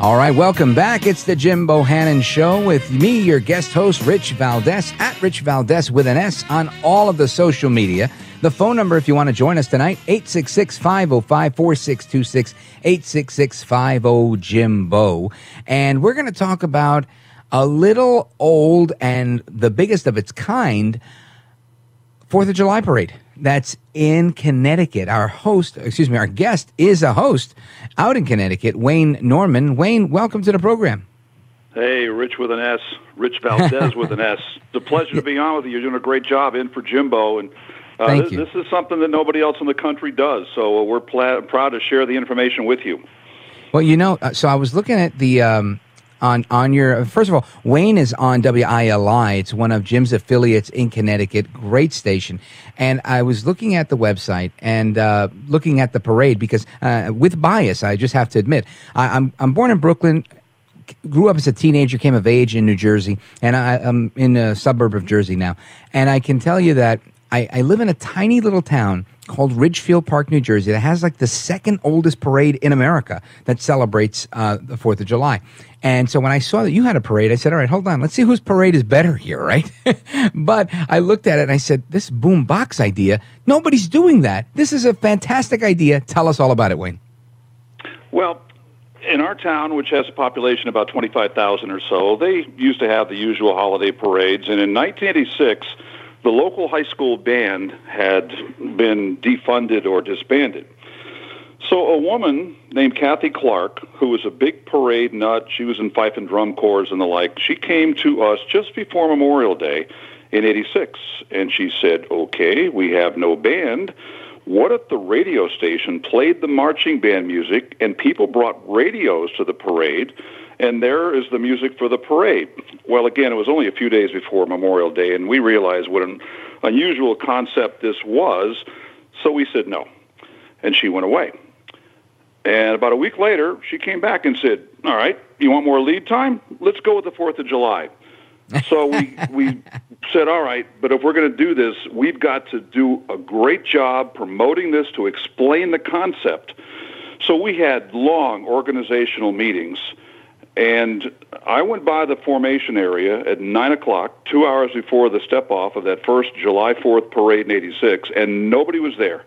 All right, welcome back. It's the Jim Bohannon Show with me, your guest host, Rich Valdés, at Rich Valdés with an S on all of the social media. The phone number, if you want to join us tonight, 866 505 4626, 866 50 Jimbo. And we're going to talk about a little old and the biggest of its kind Fourth of July parade that's in Connecticut. Our host, excuse me, our guest is a host out in Connecticut, Wayne Norman. Wayne, welcome to the program. Hey, Rich with an S, Rich Valdés with an S. It's a pleasure to be on with you. You're doing a great job in for Jimbo, and uh, Thank this, you. this is something that nobody else in the country does. So uh, we're pla- proud to share the information with you. Well, you know, uh, so I was looking at the um, on on your first of all, Wayne is on WILI. It's one of Jim's affiliates in Connecticut. Great station. And I was looking at the website and uh, looking at the parade because, uh, with bias, I just have to admit, I, I'm I'm born in Brooklyn. Grew up as a teenager, came of age in New Jersey, and I, I'm in a suburb of Jersey now. And I can tell you that I, I live in a tiny little town called Ridgefield Park, New Jersey, that has like the second oldest parade in America that celebrates uh, the Fourth of July. And so when I saw that you had a parade, I said, "All right, hold on, let's see whose parade is better here, right?" but I looked at it and I said, "This boom box idea, nobody's doing that. This is a fantastic idea. Tell us all about it, Wayne." Well, in our town, which has a population of about 25,000 or so, they used to have the usual holiday parades. And in 1986, the local high school band had been defunded or disbanded. So a woman named Kathy Clark, who was a big parade nut, she was in fife and drum corps and the like, she came to us just before Memorial Day in 86 and she said, "Okay, we have no band. What if the radio station played the marching band music and people brought radios to the parade and there is the music for the parade?" Well, again, it was only a few days before Memorial Day and we realized what an unusual concept this was, so we said no. And she went away. And about a week later, she came back and said, "All right, you want more lead time? Let's go with the 4th of July." so we we said, "All right, but if we're going to do this, we've got to do a great job promoting this to explain the concept." So we had long organizational meetings, and I went by the formation area at nine o'clock, two hours before the step off of that first July 4th parade in '86, and nobody was there.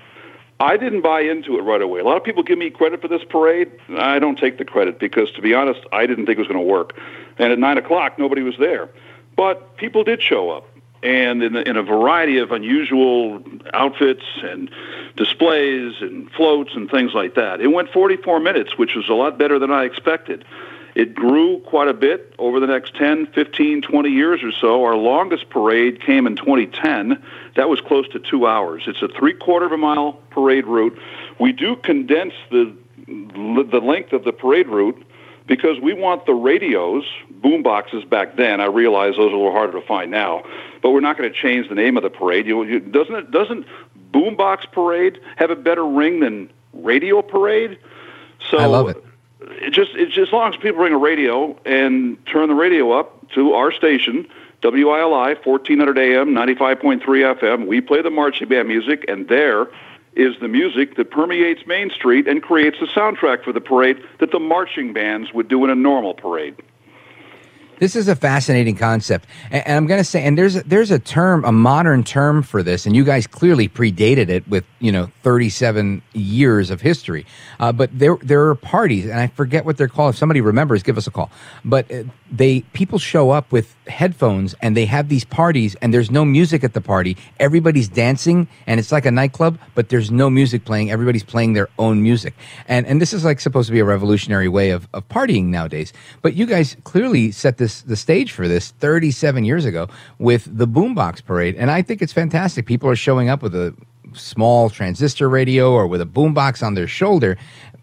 I didn't buy into it right away. A lot of people give me credit for this parade. I don't take the credit because, to be honest, I didn't think it was going to work. And at nine o'clock, nobody was there, but people did show up, and in, in a variety of unusual outfits and displays and floats and things like that. It went 44 minutes, which was a lot better than I expected. It grew quite a bit over the next 10, 15, 20 years or so. Our longest parade came in 2010. That was close to two hours. It's a three quarter of a mile parade route. We do condense the the length of the parade route because we want the radios, boom boxes back then. I realize those are a little harder to find now, but we're not going to change the name of the parade. You, you, doesn't it? Doesn't boombox parade have a better ring than radio parade? So I love it it just it's just as long as people bring a radio and turn the radio up to our station WILI 1400 AM 95.3 FM we play the marching band music and there is the music that permeates Main Street and creates the soundtrack for the parade that the marching bands would do in a normal parade This is a fascinating concept, and, and I'm going to say, and there's there's a term, a modern term for this, and you guys clearly predated it with you know 37 years of history. Uh, but there there are parties, and I forget what they're called. If somebody remembers, give us a call. But uh, they people show up with headphones, and they have these parties, and there's no music at the party. Everybody's dancing, and it's like a nightclub, but there's no music playing. Everybody's playing their own music, and and this is like supposed to be a revolutionary way of of partying nowadays. But you guys clearly set this the stage for this 37 years ago with the Boombox Parade, and I think it's fantastic. People are showing up with a small transistor radio or with a boombox on their shoulder,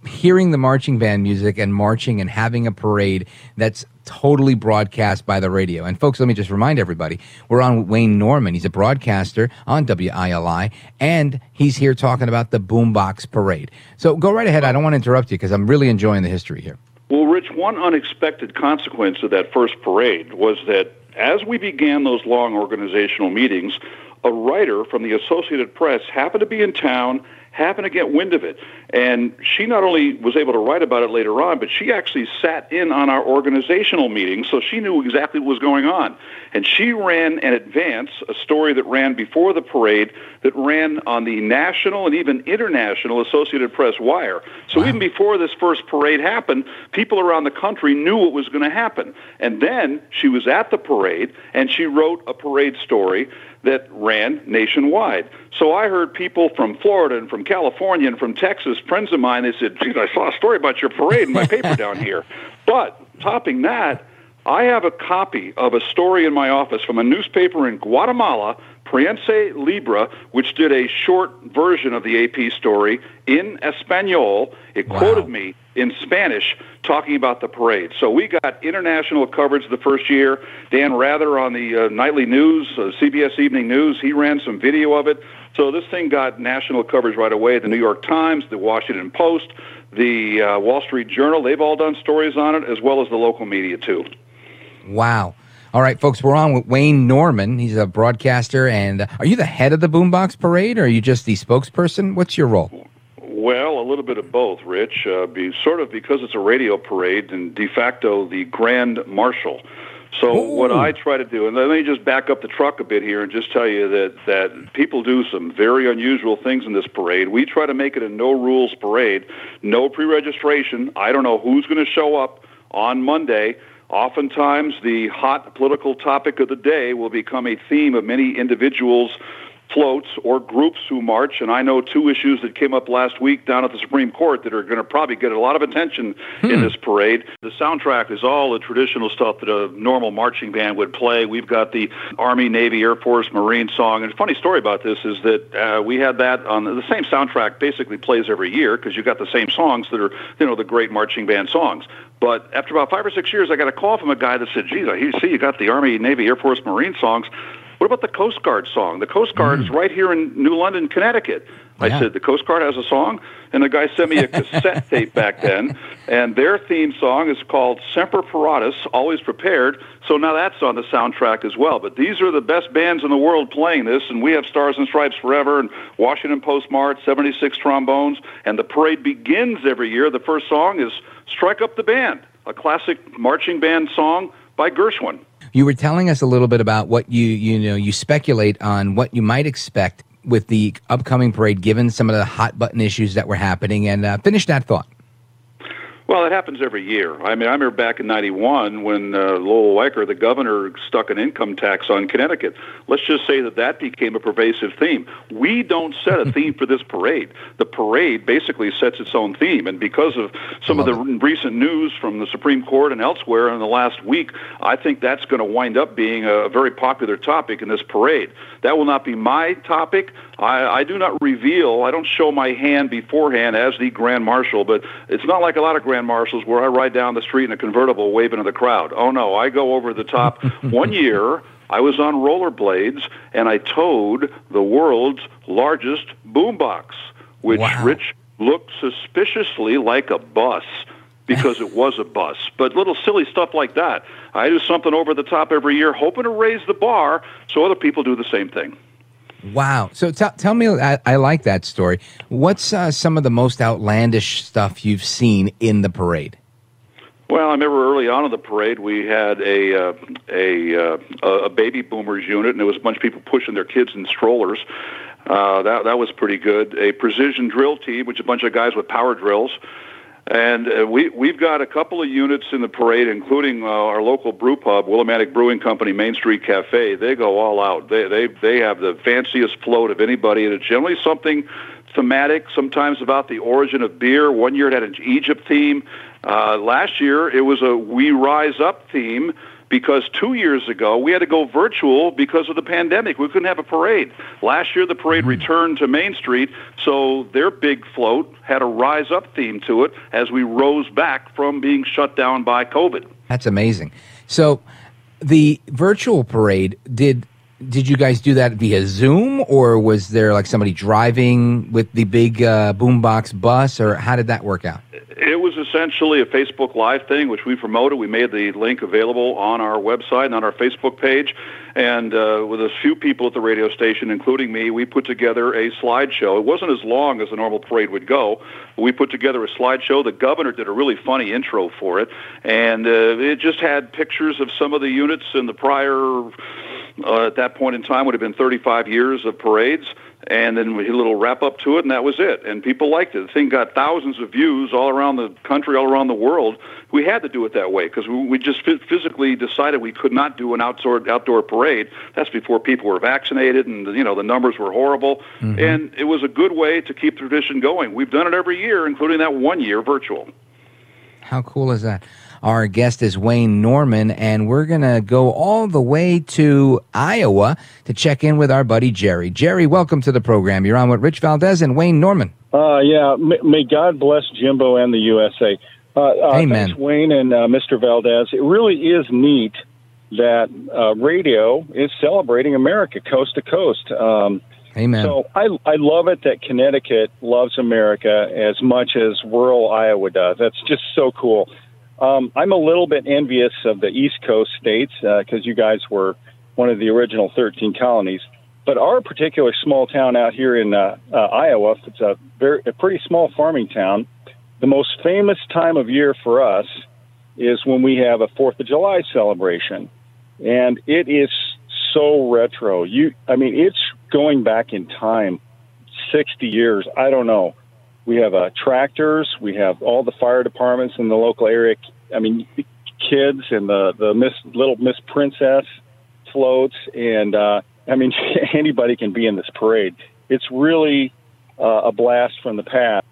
hearing the marching band music and marching and having a parade that's totally broadcast by the radio. And folks, let me just remind everybody, we're on Wayne Norman. He's a broadcaster on WILI, and he's here talking about the Boombox Parade. So go right ahead. I don't want to interrupt you because I'm really enjoying the history here. Well, Rich, one unexpected consequence of that first parade was that as we began those long organizational meetings, a writer from the Associated Press happened to be in town, happened to get wind of it, And she not only was able to write about it later on, but she actually sat in on our organizational meetings, so she knew exactly what was going on. And she ran an advance a story that ran before the parade that ran on the national and even international Associated Press wire. So wow. even before this first parade happened, people around the country knew what was going to happen. And then she was at the parade and she wrote a parade story that ran nationwide. So I heard people from Florida and from California and from Texas, friends of mine, they said, geez, I saw a story about your parade in my paper down here. But topping that, I have a copy of a story in my office from a newspaper in Guatemala, Prensa Libre, which did a short version of the AP story in Espanol. It wow. quoted me in Spanish talking about the parade. So we got international coverage the first year. Dan Rather on the uh, nightly news, uh, CBS Evening News, he ran some video of it. So this thing got national coverage right away. The New York Times, the Washington Post, the uh, Wall Street Journal, they've all done stories on it, as well as the local media too. Wow. All right, folks, we're on with Wayne Norman. He's a broadcaster. And uh, are you the head of the Boombox Parade or are you just the spokesperson? What's your role? Well, a little bit of both, Rich. Uh, be sort of because it's a radio parade and de facto the grand marshal. So Ooh. what I try to do, and let me just back up the truck a bit here and just tell you that that people do some very unusual things in this parade. We try to make it a no rules parade, no pre-registration. I don't know who's going to show up on Monday. Oftentimes, the hot political topic of the day will become a theme of many individuals' floats or groups who march. And I know two issues that came up last week down at the Supreme Court that are going to probably get a lot of attention hmm. in this parade. The soundtrack is all the traditional stuff that a normal marching band would play. We've got the Army, Navy, Air Force, Marine song. And a funny story about this is that uh, we had that on the, the same soundtrack basically plays every year because you've got the same songs that are, you know, the great marching band songs. But after about five or six years, I got a call from a guy that said, geez, I see you got the Army, Navy, Air Force, Marine songs. What about the Coast Guard song? The Coast Guard mm. is right here in New London, Connecticut. I yeah. said, the Coast Guard has a song? And the guy sent me a cassette tape back then, and their theme song is called Semper Paratus, Always Prepared. So now that's on the soundtrack as well. But these are the best bands in the world playing this, and we have Stars and Stripes Forever and Washington Post March, 76 trombones, and the parade begins every year. The first song is Strike Up the Band, a classic marching band song by Gershwin. You were telling us a little bit about what you you know you speculate on what you might expect with the upcoming parade, given some of the hot button issues that were happening, and uh, finish that thought. Well, it happens every year. I mean, I remember back in '91 when uh, Lowell Weicker, the governor, stuck an income tax on Connecticut. Let's just say that that became a pervasive theme. We don't set a theme for this parade. The parade basically sets its own theme, and because of some of the it. recent news from the Supreme Court and elsewhere in the last week, I think that's going to wind up being a very popular topic in this parade. That will not be my topic. I, I do not reveal. I don't show my hand beforehand as the Grand Marshal, but it's not like a lot of Grand Marshals where I ride down the street in a convertible waving to the crowd. Oh no, I go over the top. One year, I was on rollerblades and I towed the world's largest boombox, which wow. Rich looked suspiciously like a bus because it was a bus. But little silly stuff like that. I do something over the top every year, hoping to raise the bar so other people do the same thing. Wow. So t- tell me, I, I, like that story. What's uh, some of the most outlandish stuff you've seen in the parade? Well, I remember early on in the parade, we had a uh, a uh, a baby boomers unit, and there was a bunch of people pushing their kids in strollers. Uh, that that was pretty good. A precision drill team, which a bunch of guys with power drills. And uh, we, we've got a couple of units in the parade, including uh, our local brew pub, Willimantic Brewing Company, Main Street Cafe. They go all out. They, they, they have the fanciest float of anybody, and it's generally something thematic, sometimes about the origin of beer. One year it had an Egypt theme. Uh, last year it was a We Rise Up theme because two years ago we had to go virtual because of the pandemic. We couldn't have a parade. Last year the parade mm-hmm. returned to Main Street, so their big float had a rise up theme to it as we rose back from being shut down by COVID. That's amazing. So the virtual parade did did you guys do that via Zoom or was there like somebody driving with the big uh, boombox bus or how did that work out? It was a essentially a Facebook Live thing, which we promoted. We made the link available on our website and on our Facebook page. And uh, with a few people at the radio station, including me, we put together a slideshow. It wasn't as long as a normal parade would go. We put together a slideshow. The governor did a really funny intro for it, and uh, it just had pictures of some of the units in the prior. Uh, at that point in time, would have been 35 years of parades and then we did a little wrap up to it, and that was it. And people liked it. The thing got thousands of views all around the country, all around the world. We had to do it that way because we, we just physically decided we could not do an outdoor outdoor parade. That's before people were vaccinated, and you know the numbers were horrible. Mm-hmm. And it was a good way to keep the tradition going. We've done it every year, including that one year virtual. How cool is that? Our guest is Wayne Norman, and we're going to go all the way to Iowa to check in with our buddy Jerry. Jerry, welcome to the program. You're on with Rich Valdés and Wayne Norman. Uh, yeah, may God bless Jimbo and the USA. Uh, uh, Amen. Thanks, Wayne and uh, Mr. Valdés. It really is neat that uh, radio is celebrating America coast to coast. Um, Amen. So I, I love it that Connecticut loves America as much as rural Iowa does. That's just so cool. Um, I'm a little bit envious of the East Coast states because uh, you guys were one of the original 13 colonies. But our particular small town out here in uh, uh, Iowa, it's a very a pretty small farming town. The most famous time of year for us is when we have a Fourth of July celebration, and it is so retro. You, I mean, it's going back in time, 60 years. I don't know. We have uh, tractors. We have all the fire departments in the local area. I mean, kids and the the Miss Little Miss Princess floats, and uh, I mean, anybody can be in this parade. It's really uh, a blast from the past.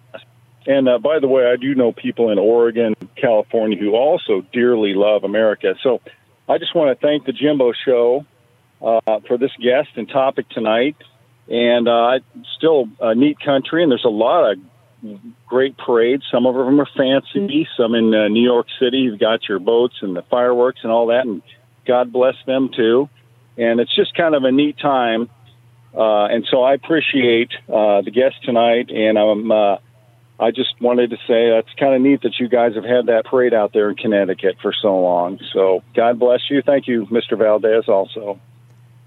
And uh, by the way, I do know people in Oregon, California, who also dearly love America. So I just want to thank the Jimbo Show uh, for this guest and topic tonight. And uh, still a neat country, and there's a lot of great parades. Some of them are fancy. Some in uh, New York City, you've got your boats and the fireworks and all that, and God bless them too. And it's just kind of a neat time. Uh, and so I appreciate uh, the guest tonight, and I'm. Uh, I just wanted to say that's kind of neat that you guys have had that parade out there in Connecticut for so long. So God bless you. Thank you, Mr. Valdés, also.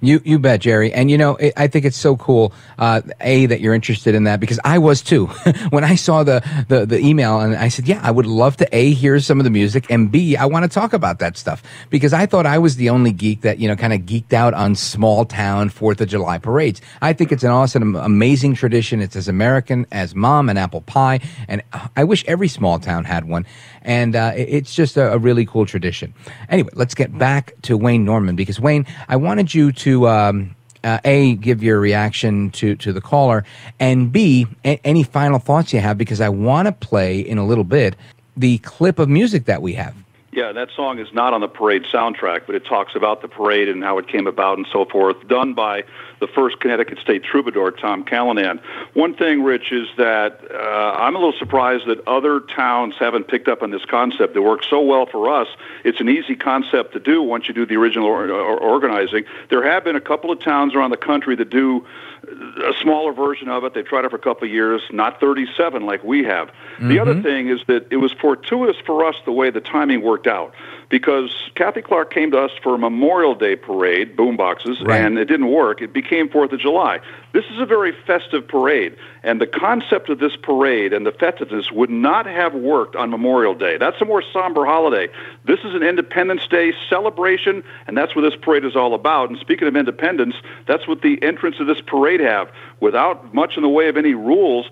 You you bet, Jerry. And you know, it, I think it's so cool. Uh, a that you're interested in that because I was too. when I saw the, the the email and I said, yeah, I would love to a hear some of the music and b I want to talk about that stuff because I thought I was the only geek that you know kind of geeked out on small town Fourth of July parades. I think it's an awesome, amazing tradition. It's as American as mom and apple pie, and I wish every small town had one. And uh, it's just a, a really cool tradition. Anyway, let's get back to Wayne Norman because Wayne, I wanted you to um, uh, a give your reaction to to the caller, and b a- any final thoughts you have because I want to play in a little bit the clip of music that we have. Yeah, that song is not on the parade soundtrack, but it talks about the parade and how it came about and so forth, done by the first Connecticut State troubadour, Tom Callinan. One thing, Rich, is that uh, I'm a little surprised that other towns haven't picked up on this concept. It works so well for us. It's an easy concept to do once you do the original or- or- organizing. There have been a couple of towns around the country that do a smaller version of it. They tried it for a couple of years, not 37 like we have. Mm-hmm. The other thing is that it was fortuitous for us the way the timing worked out because Kathy Clark came to us for a Memorial Day parade, boomboxes, right. and it didn't work. It became Fourth of July. This is a very festive parade, and the concept of this parade and the festiveness would not have worked on Memorial Day. That's a more somber holiday. This is an Independence Day celebration, and that's what this parade is all about. And speaking of independence, that's what the entrance of this parade have. Without much in the way of any rules,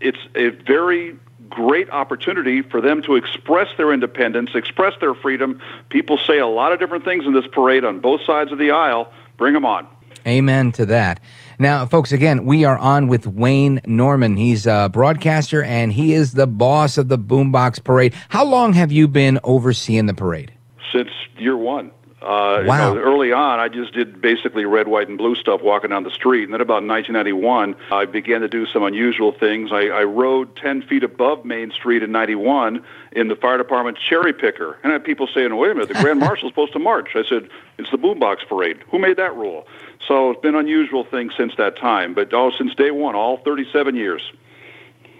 it's a very great opportunity for them to express their independence, express their freedom. People say a lot of different things in this parade on both sides of the aisle. Bring them on. Amen to that. Now, folks, again, we are on with Wayne Norman. He's a broadcaster and he is the boss of the Boombox Parade. How long have you been overseeing the parade? Since year one. Uh, wow. You know, early on, I just did basically red, white, and blue stuff walking down the street. And then about 1991, I began to do some unusual things. I, I rode 10 feet above Main Street in 91 in the fire department cherry picker. And I had people saying, wait a minute, the Grand Marshal's supposed to march. I said, it's the boombox parade. Who made that rule? So it's been unusual things since that time. But oh, since day one, all 37 years.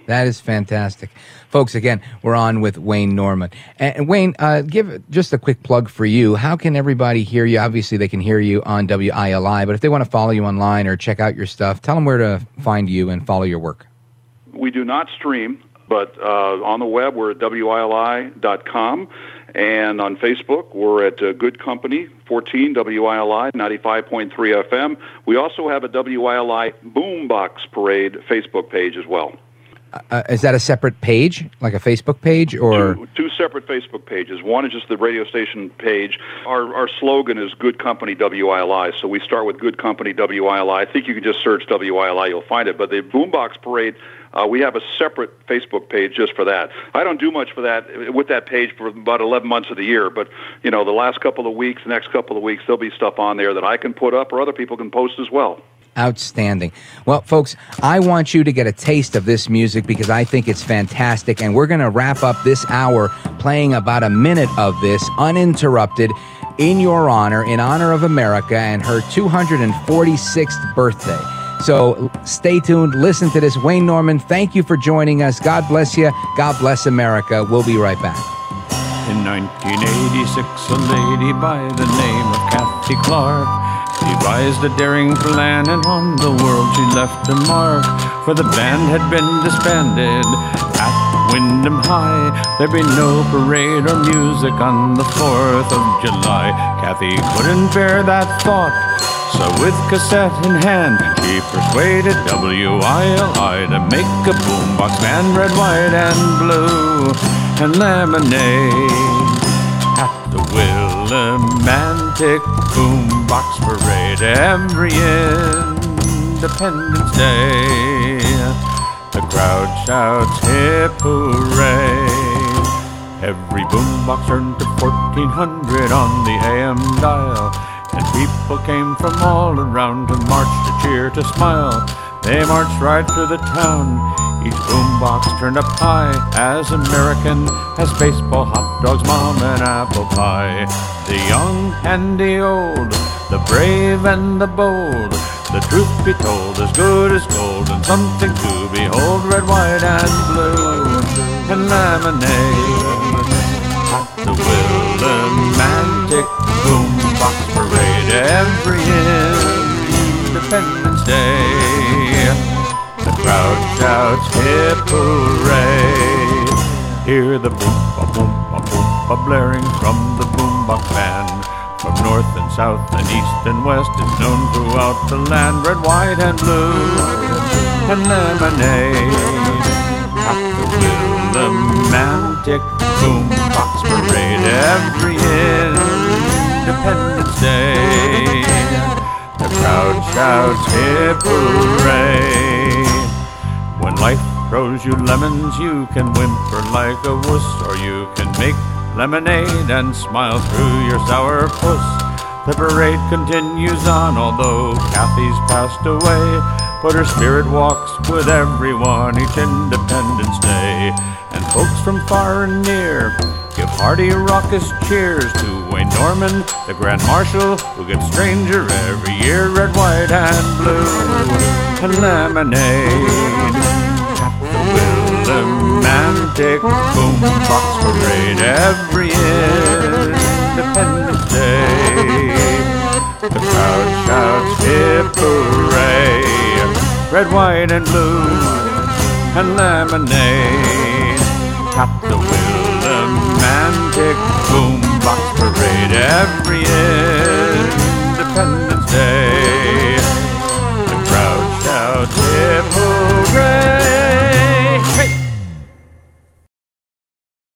That is fantastic. Folks, again, we're on with Wayne Norman. And Wayne, uh, give just a quick plug for you. How can everybody hear you? Obviously, they can hear you on WILI, but if they want to follow you online or check out your stuff, tell them where to find you and follow your work. We do not stream, but uh, on the web, we're at WILI.com. And on Facebook, we're at uh, Good Company 14 WILI 95.3 FM. We also have a WILI Boombox Parade Facebook page as well. Uh, is that a separate page, like a Facebook page, or two, two, separate Facebook pages? One is just the radio station page. Our our slogan is "Good Company WILI," so we start with "Good Company WILI." I think you can just search WILI, you'll find it. But the Boombox Parade, uh, we have a separate Facebook page just for that. I don't do much for that with that page for about 11 months of the year, but you know, the last couple of weeks, the next couple of weeks, there'll be stuff on there that I can put up or other people can post as well. Outstanding. Well, folks, I want you to get a taste of this music because I think it's fantastic. And we're going to wrap up this hour playing about a minute of this uninterrupted in your honor, in honor of America and her 246th birthday. So stay tuned, listen to this. Wayne Norman, thank you for joining us. God bless you. God bless America. We'll be right back. In 1986, a lady by the name of Kathy Clark devised a daring plan, and on the world she left a mark. For the band had been disbanded at Windham High. There'd be no parade or music on the 4th of July. Kathy couldn't bear that thought. So with cassette in hand, she persuaded WILI to make a boombox band, red, white, and blue, and lemonade at the Willimantic Boombox Parade every Independence Day. The crowd shouts hip hooray. Every boombox turned to 1400 on the AM dial, and people came from all around to march, to cheer, to smile. They marched right through the town each boombox turned up high, as American as baseball, hot dogs, mom, and apple pie. The young and the old, the brave and the bold, the truth be told, as good as gold, and something to behold, red, white, and blue, and lemonade. At the Willimantic Boombox Parade every Independence Day. Crowd shouts hip hooray. Hear the boom ba boom ba boom ba blaring from the boombox band. From north and south and east and west, it's known throughout the land. Red, white, and blue, and lemonade. At the Willimantic Boombox Parade every Independence Day. The crowd shouts hip hooray. Life throws you lemons, you can whimper like a wuss, or you can make lemonade and smile through your sour puss. The parade continues on, although Kathy's passed away. But her spirit walks with everyone each Independence Day. And folks from far and near give hearty, raucous cheers to Wayne Norman, the Grand Marshal, who gets stranger every year, red, white, and blue and lemonade romantic boombox parade every Independence Day. The crowd shouts hip hooray, red, white, and blue, and lemonade. Top the Willimantic boombox parade every Independence Day. The crowd shouts hip hooray.